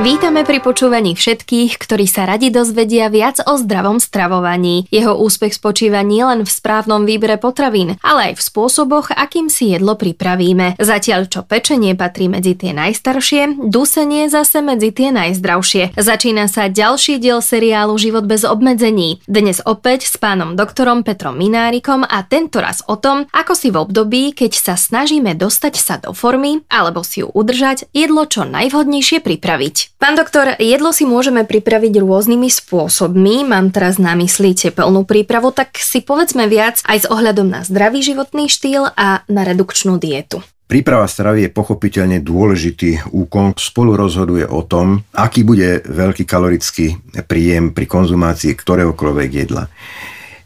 Vítame pri počúvaní všetkých, ktorí sa radi dozvedia viac o zdravom stravovaní. Jeho úspech spočíva nielen v správnom výbere potravín, ale aj v spôsoboch, akým si jedlo pripravíme. Zatiaľ čo pečenie patrí medzi tie najstaršie, dusenie zase medzi tie najzdravšie. Začína sa ďalší diel seriálu Život bez obmedzení. Dnes opäť s pánom doktorom Petrom Minárikom a tento raz o tom, ako si v období, keď sa snažíme dostať sa do formy alebo si ju udržať, jedlo čo najvhodnejšie pripraviť. Pán doktor, jedlo si môžeme pripraviť rôznymi spôsobmi, mám teraz na mysli tepelnú prípravu, tak si povedzme viac aj s ohľadom na zdravý životný štýl a na redukčnú dietu. Príprava stravy je pochopiteľne dôležitý úkon. Spolu rozhoduje o tom, aký bude veľký kalorický príjem pri konzumácii ktoréhokoľvek jedla.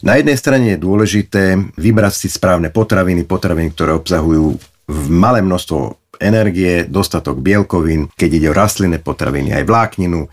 Na jednej strane je dôležité vybrať si správne potraviny, potraviny, ktoré obsahujú v malé množstvo energie, dostatok bielkovín, keď ide o rastlinné potraviny, aj vlákninu,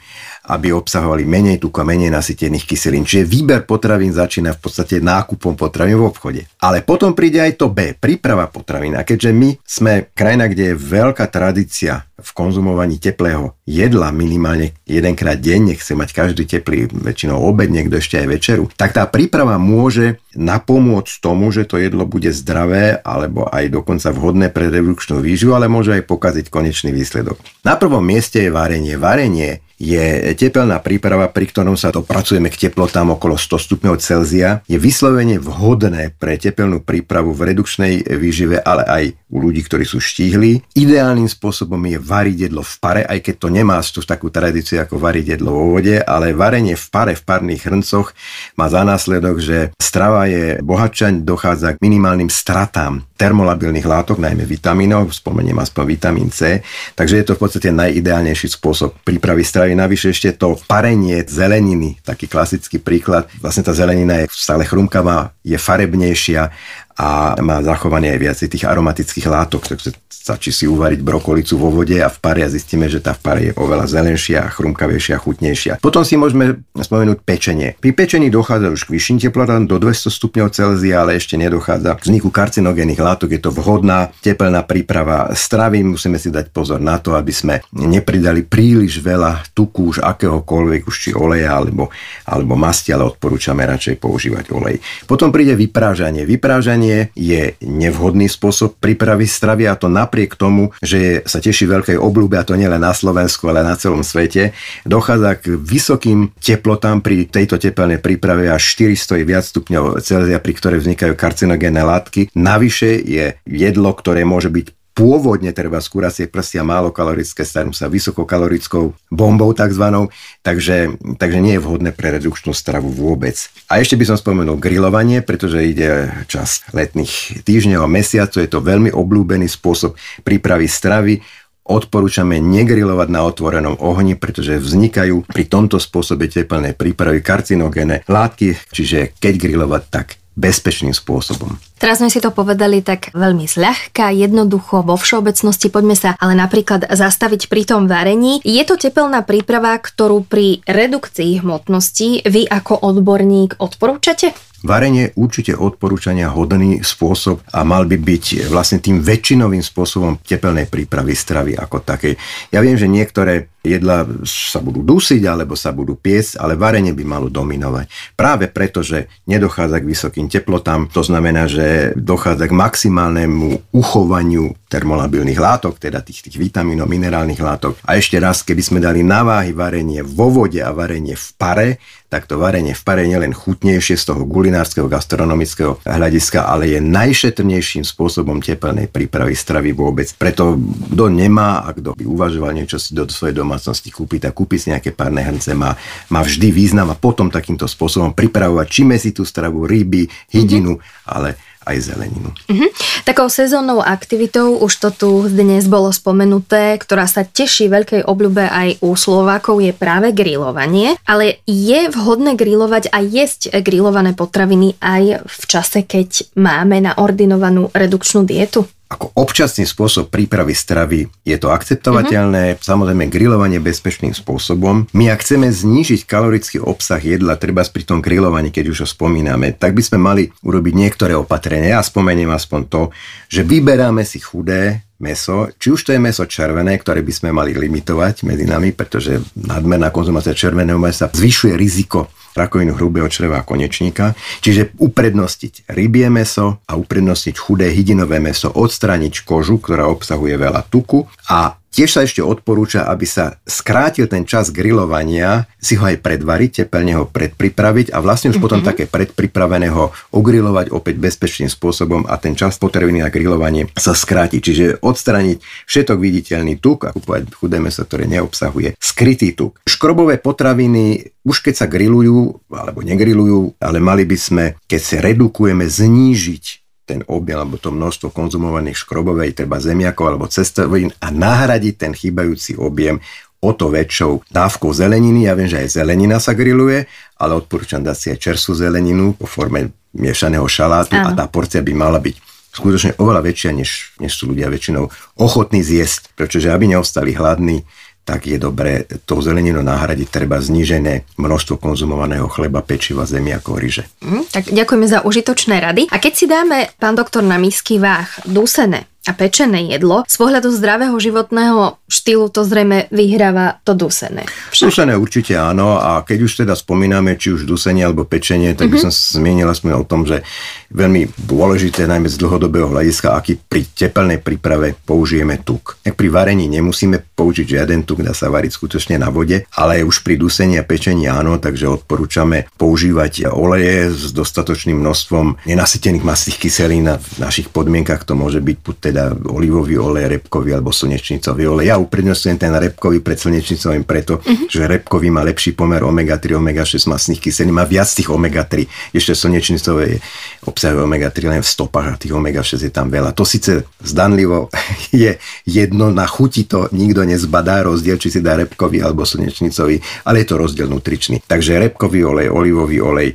aby obsahovali menej tuku a menej nasytených kyselín. Čiže výber potravín začína v podstate nákupom potravín v obchode. Ale potom príde aj to B, príprava potravín. A keďže my sme krajina, kde je veľká tradícia v konzumovaní teplého jedla minimálne jedenkrát denne, chce mať každý teplý, väčšinou obed, niekto ešte aj večeru, tak tá príprava môže napomôcť tomu, že to jedlo bude zdravé alebo aj dokonca vhodné pre redukčnú výživu, ale môže aj pokaziť konečný výsledok. Na prvom mieste je varenie. Varenie je tepelná príprava, pri ktorom sa dopracujeme k teplotám okolo 100 stupňov Celzia. Je vyslovene vhodné pre tepelnú prípravu v redukčnej výžive, ale aj u ľudí, ktorí sú štíhli. Ideálnym spôsobom je variť jedlo v pare, aj keď to nemá tú takú tradíciu ako variť jedlo vo vode, ale varenie v pare v parných hrncoch má za následok, že strava je bohatšia, dochádza k minimálnym stratám termolabilných látok, najmä vitamínov, spomeniem aspoň vitamín C, takže je to v podstate najideálnejší spôsob prípravy stravy navyše ešte to parenie zeleniny, taký klasický príklad. Vlastne tá zelenina je stále chrumkavá, je farebnejšia a má zachované aj viac tých aromatických látok, takže stačí si uvariť brokolicu vo vode a v pare a zistíme, že tá v pare je oveľa zelenšia, chrumkavejšia, chutnejšia. Potom si môžeme spomenúť pečenie. Pri pečení dochádza už k vyšším teplotám do 200 stupňov Celzia, ale ešte nedochádza k vzniku karcinogénnych látok. Je to vhodná tepelná príprava stravy. Musíme si dať pozor na to, aby sme nepridali príliš veľa tuku už akéhokoľvek, už či oleja alebo, alebo masti, ale odporúčame radšej používať olej. Potom príde vyprážanie. Vyprážanie je nevhodný spôsob prípravy stravy a to na napriek tomu, že sa teší veľkej obľúbe, a to nielen na Slovensku, ale na celom svete, dochádza k vysokým teplotám pri tejto tepelnej príprave až 400 viac stupňov Celzia, pri ktoré vznikajú karcinogénne látky. Navyše je jedlo, ktoré môže byť pôvodne treba z kuracie prstia málo kalorické, sa vysokokalorickou bombou takzvanou, takže, takže nie je vhodné pre redukčnú stravu vôbec. A ešte by som spomenul grilovanie, pretože ide čas letných týždňov a mesiacov, je to veľmi obľúbený spôsob prípravy stravy. Odporúčame negrilovať na otvorenom ohni, pretože vznikajú pri tomto spôsobe teplnej prípravy karcinogéne látky, čiže keď grilovať, tak bezpečným spôsobom. Teraz sme si to povedali tak veľmi zľahka, jednoducho, vo všeobecnosti. Poďme sa ale napríklad zastaviť pri tom varení. Je to tepelná príprava, ktorú pri redukcii hmotnosti vy ako odborník odporúčate? Varenie určite odporúčania hodný spôsob a mal by byť vlastne tým väčšinovým spôsobom tepelnej prípravy stravy ako takej. Ja viem, že niektoré jedla sa budú dusiť alebo sa budú piesť, ale varenie by malo dominovať. Práve preto, že nedochádza k vysokým teplotám, to znamená, že dochádza k maximálnemu uchovaniu termolabilných látok, teda tých, tých vitamínov, minerálnych látok. A ešte raz, keby sme dali na váhy varenie vo vode a varenie v pare, tak to varenie v pare je len chutnejšie z toho gulinárskeho gastronomického hľadiska, ale je najšetrnejším spôsobom tepelnej prípravy stravy vôbec. Preto kto nemá a kto by uvažoval niečo si do svojej domácnosti kúpiť, tak kúpiť si nejaké párne hrnce má, má vždy význam a potom takýmto spôsobom pripravovať čime si tú stravu, ryby, hydinu, mm-hmm. ale aj zeleninu. Mm-hmm. Takou sezónnou aktivitou, už to tu dnes bolo spomenuté, ktorá sa teší veľkej obľube aj u Slovákov, je práve grilovanie. Ale je vhodné grilovať a jesť grilované potraviny aj v čase, keď máme naordinovanú redukčnú dietu? Ako občasný spôsob prípravy stravy je to akceptovateľné, mm-hmm. samozrejme grilovanie bezpečným spôsobom. My ak chceme znížiť kalorický obsah jedla, treba pri tom grilovaní, keď už ho spomíname, tak by sme mali urobiť niektoré opatrenia. Ja spomeniem aspoň to, že vyberáme si chudé, meso, či už to je meso červené, ktoré by sme mali limitovať medzi nami, pretože nadmerná konzumácia červeného mesa zvyšuje riziko rakovinu hrubého čreva a konečníka. Čiže uprednostiť rybie meso a uprednostiť chudé hydinové meso, odstrániť kožu, ktorá obsahuje veľa tuku a Tiež sa ešte odporúča, aby sa skrátil ten čas grilovania, si ho aj predvariť, tepelne ho predpripraviť a vlastne už mm-hmm. potom také predpripraveného ogrilovať opäť bezpečným spôsobom a ten čas potrebný na grilovanie sa skráti. Čiže odstraniť všetok viditeľný tuk a kúpovať chudé meso, ktoré neobsahuje skrytý tuk. Škrobové potraviny už keď sa grilujú alebo negrilujú, ale mali by sme, keď sa redukujeme, znížiť ten objem alebo to množstvo konzumovaných škrobovej, treba zemiakov alebo cestovín a nahradiť ten chýbajúci objem o to väčšou dávkou zeleniny. Ja viem, že aj zelenina sa grilluje, ale odporúčam dať si aj čerstvú zeleninu po forme miešaného šalátu Áno. a tá porcia by mala byť skutočne oveľa väčšia, než, než sú ľudia väčšinou ochotní zjesť, pretože aby neostali hladní, tak je dobré tou zeleninu nahradiť treba znížené množstvo konzumovaného chleba, pečiva, ako ryže. Mm, tak ďakujeme za užitočné rady. A keď si dáme, pán doktor, na misky váh dusené a pečené jedlo, z pohľadu zdravého životného štýlu to zrejme vyhráva to dusené. Však? Dusené určite áno a keď už teda spomíname, či už dusenie alebo pečenie, tak mm-hmm. by mhm. som zmienil aspoň o tom, že veľmi dôležité najmä z dlhodobého hľadiska, aký pri tepelnej príprave použijeme tuk. Ak pri varení nemusíme použiť žiaden tuk, dá sa variť skutočne na vode, ale už pri dusení a pečení áno, takže odporúčame používať oleje s dostatočným množstvom nenasytených mastných kyselín a v našich podmienkach to môže byť buď teda olivový olej, repkový alebo slnečnicový olej. Ja uprednostňujem ten repkový pred slnečnicovým preto, uh-huh. že repkový má lepší pomer omega-3, omega-6 masných kyselín, má viac tých omega-3. Ešte slnečnicové obsahuje omega-3 len v stopách a tých omega-6 je tam veľa. To síce zdanlivo je jedno, na chuti to nikto nezbadá rozdiel, či si dá repkový alebo slnečnicový, ale je to rozdiel nutričný. Takže repkový olej, olivový olej,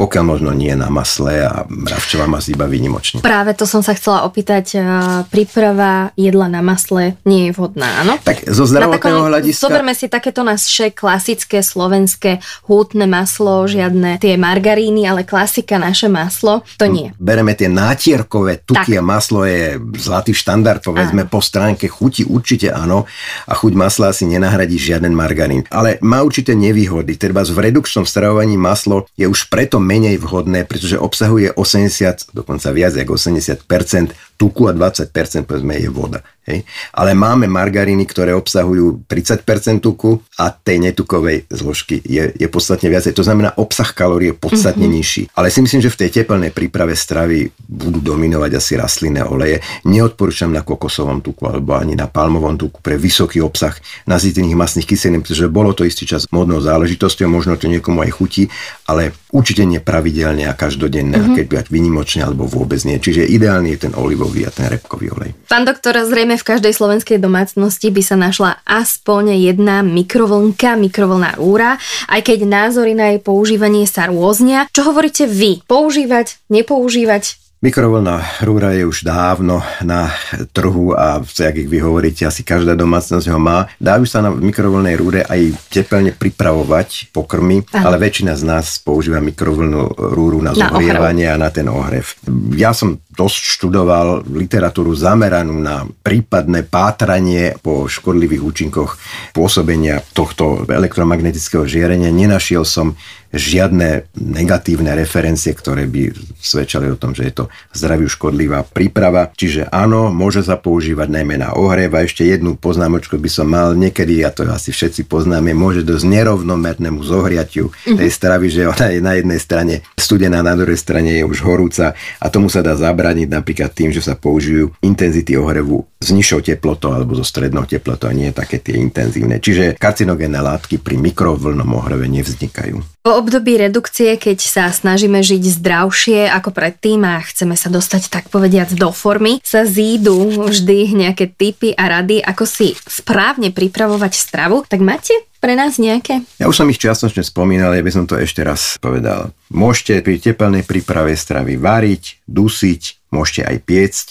pokiaľ možno nie na masle a mravčová mas iba výnimočne. Práve to som sa chcela opýtať, príprava jedla na masle nie je vhodná, áno? Tak zo zdravotného hľadiska... Zoberme si takéto naše klasické slovenské hútne maslo, žiadne tie margaríny, ale klasika naše maslo, to nie. Bereme tie nátierkové tuky tak. a maslo je zlatý štandard, povedzme áno. po stránke chuti určite áno a chuť masla si nenahradí žiaden margarín. Ale má určité nevýhody, treba v redukčnom stravovaní maslo je už preto menej vhodné, pretože obsahuje 80, dokonca viac ako 80% tuku a 20% povedzme je voda. Hej. Ale máme margaríny, ktoré obsahujú 30% tuku a tej netukovej zložky je, je podstatne viacej. To znamená, obsah kalórií je podstatne mm-hmm. nižší. Ale si myslím, že v tej teplnej príprave stravy budú dominovať asi rastlinné oleje. Neodporúčam na kokosovom tuku alebo ani na palmovom tuku pre vysoký obsah nazýtených masných kyselín, pretože bolo to istý čas modnou záležitosťou, možno to niekomu aj chutí, ale určite nepravidelne a každodenne, mm-hmm. keď byť vynimočne alebo vôbec nie. Čiže ideálny je ten olivový olivový a ten repkový olej. Pán doktor, zrejme v každej slovenskej domácnosti by sa našla aspoň jedna mikrovlnka, mikrovlná rúra, aj keď názory na jej používanie sa rôznia. Čo hovoríte vy? Používať, nepoužívať? Mikrovlná rúra je už dávno na trhu a jak ich vy hovoríte, asi každá domácnosť ho má. Dajú sa na mikrovlnej rúre aj teplne pripravovať pokrmy, Aha. ale väčšina z nás používa mikrovlnú rúru na zohrievanie a na ten ohrev. Ja som dosť študoval literatúru zameranú na prípadné pátranie po škodlivých účinkoch pôsobenia tohto elektromagnetického žiarenia. Nenašiel som žiadne negatívne referencie, ktoré by svedčali o tom, že je to zdraviu škodlivá príprava. Čiže áno, môže sa používať najmä na ohrev a ešte jednu poznámočku by som mal niekedy, a to asi všetci poznáme, môže dosť nerovnomernému zohriatiu mm-hmm. tej stravy, že ona je na jednej strane studená, na druhej strane je už horúca a tomu sa dá zabrániť napríklad tým, že sa použijú intenzity ohrevu s nižšou teplotou alebo so strednou teplotou a nie také tie intenzívne. Čiže karcinogénne látky pri mikrovlnom ohreve nevznikajú. Po období redukcie, keď sa snažíme žiť zdravšie ako predtým a chceme sa dostať tak povediac do formy, sa zídu vždy nejaké typy a rady, ako si správne pripravovať stravu. Tak máte pre nás nejaké? Ja už som ich čiastočne spomínal, ja by som to ešte raz povedal. Môžete pri tepelnej príprave stravy variť, dusiť, môžete aj piecť,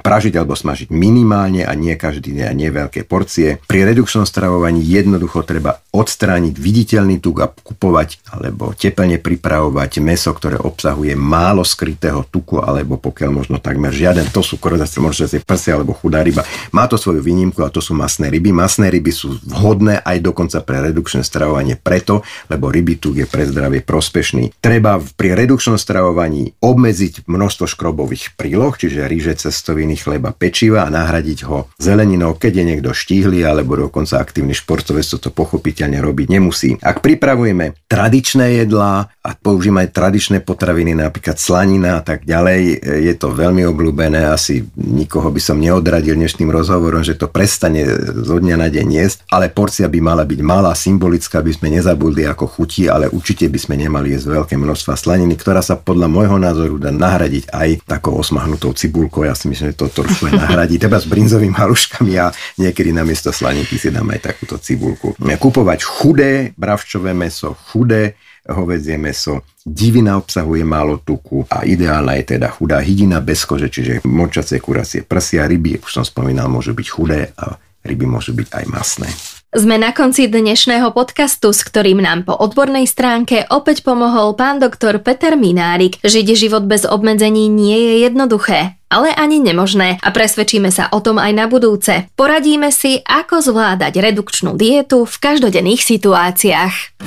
pražiť alebo smažiť minimálne a nie každý deň a nie veľké porcie. Pri redukčnom stravovaní jednoducho treba odstrániť viditeľný tuk a kupovať alebo teplne pripravovať meso, ktoré obsahuje málo skrytého tuku alebo pokiaľ možno takmer žiaden. To sú korozácie, možno si prsia alebo chudá ryba. Má to svoju výnimku a to sú masné ryby. Masné ryby sú vhodné aj dokonca pre redukčné stravovanie preto, lebo ryby tuk je pre zdravie prospešný. Treba pri redukčnom stravovaní obmedziť množstvo škrobových príloh, čiže ríže, cestoviny, chleba, pečiva a nahradiť ho zeleninou, keď je niekto štíhly alebo dokonca aktívny športovec, to, to pochopiteľne robiť nemusí. Ak pripravujeme tradičné jedlá a používame tradičné potraviny, napríklad slanina a tak ďalej, je to veľmi obľúbené, asi nikoho by som neodradil dnešným rozhovorom, že to prestane zo dňa na deň jesť, ale porcia by mala byť malá, symbolická, by sme nezabudli ako chutí, ale určite by sme nemali jesť veľké množstva slaniny, ktorá sa podľa môjho názoru dá nahradiť aj takou osmahnutou cibulkou. Ja si myslím, že to trošku nahradí, teba s brinzovými haluškami a niekedy namiesto slaninky si dám aj takúto cibulku. Kupovať chudé bravčové meso, chudé hovedzie meso. Divina obsahuje málo tuku a ideálna je teda chudá hydina bez kože, čiže močacie kuracie prsia, ryby, už som spomínal, môžu byť chudé a ryby môžu byť aj masné. Sme na konci dnešného podcastu, s ktorým nám po odbornej stránke opäť pomohol pán doktor Peter Minárik. Žiť život bez obmedzení nie je jednoduché, ale ani nemožné a presvedčíme sa o tom aj na budúce. Poradíme si, ako zvládať redukčnú dietu v každodenných situáciách.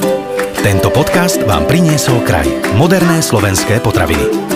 Tento podcast vám priniesol kraj. Moderné slovenské potraviny.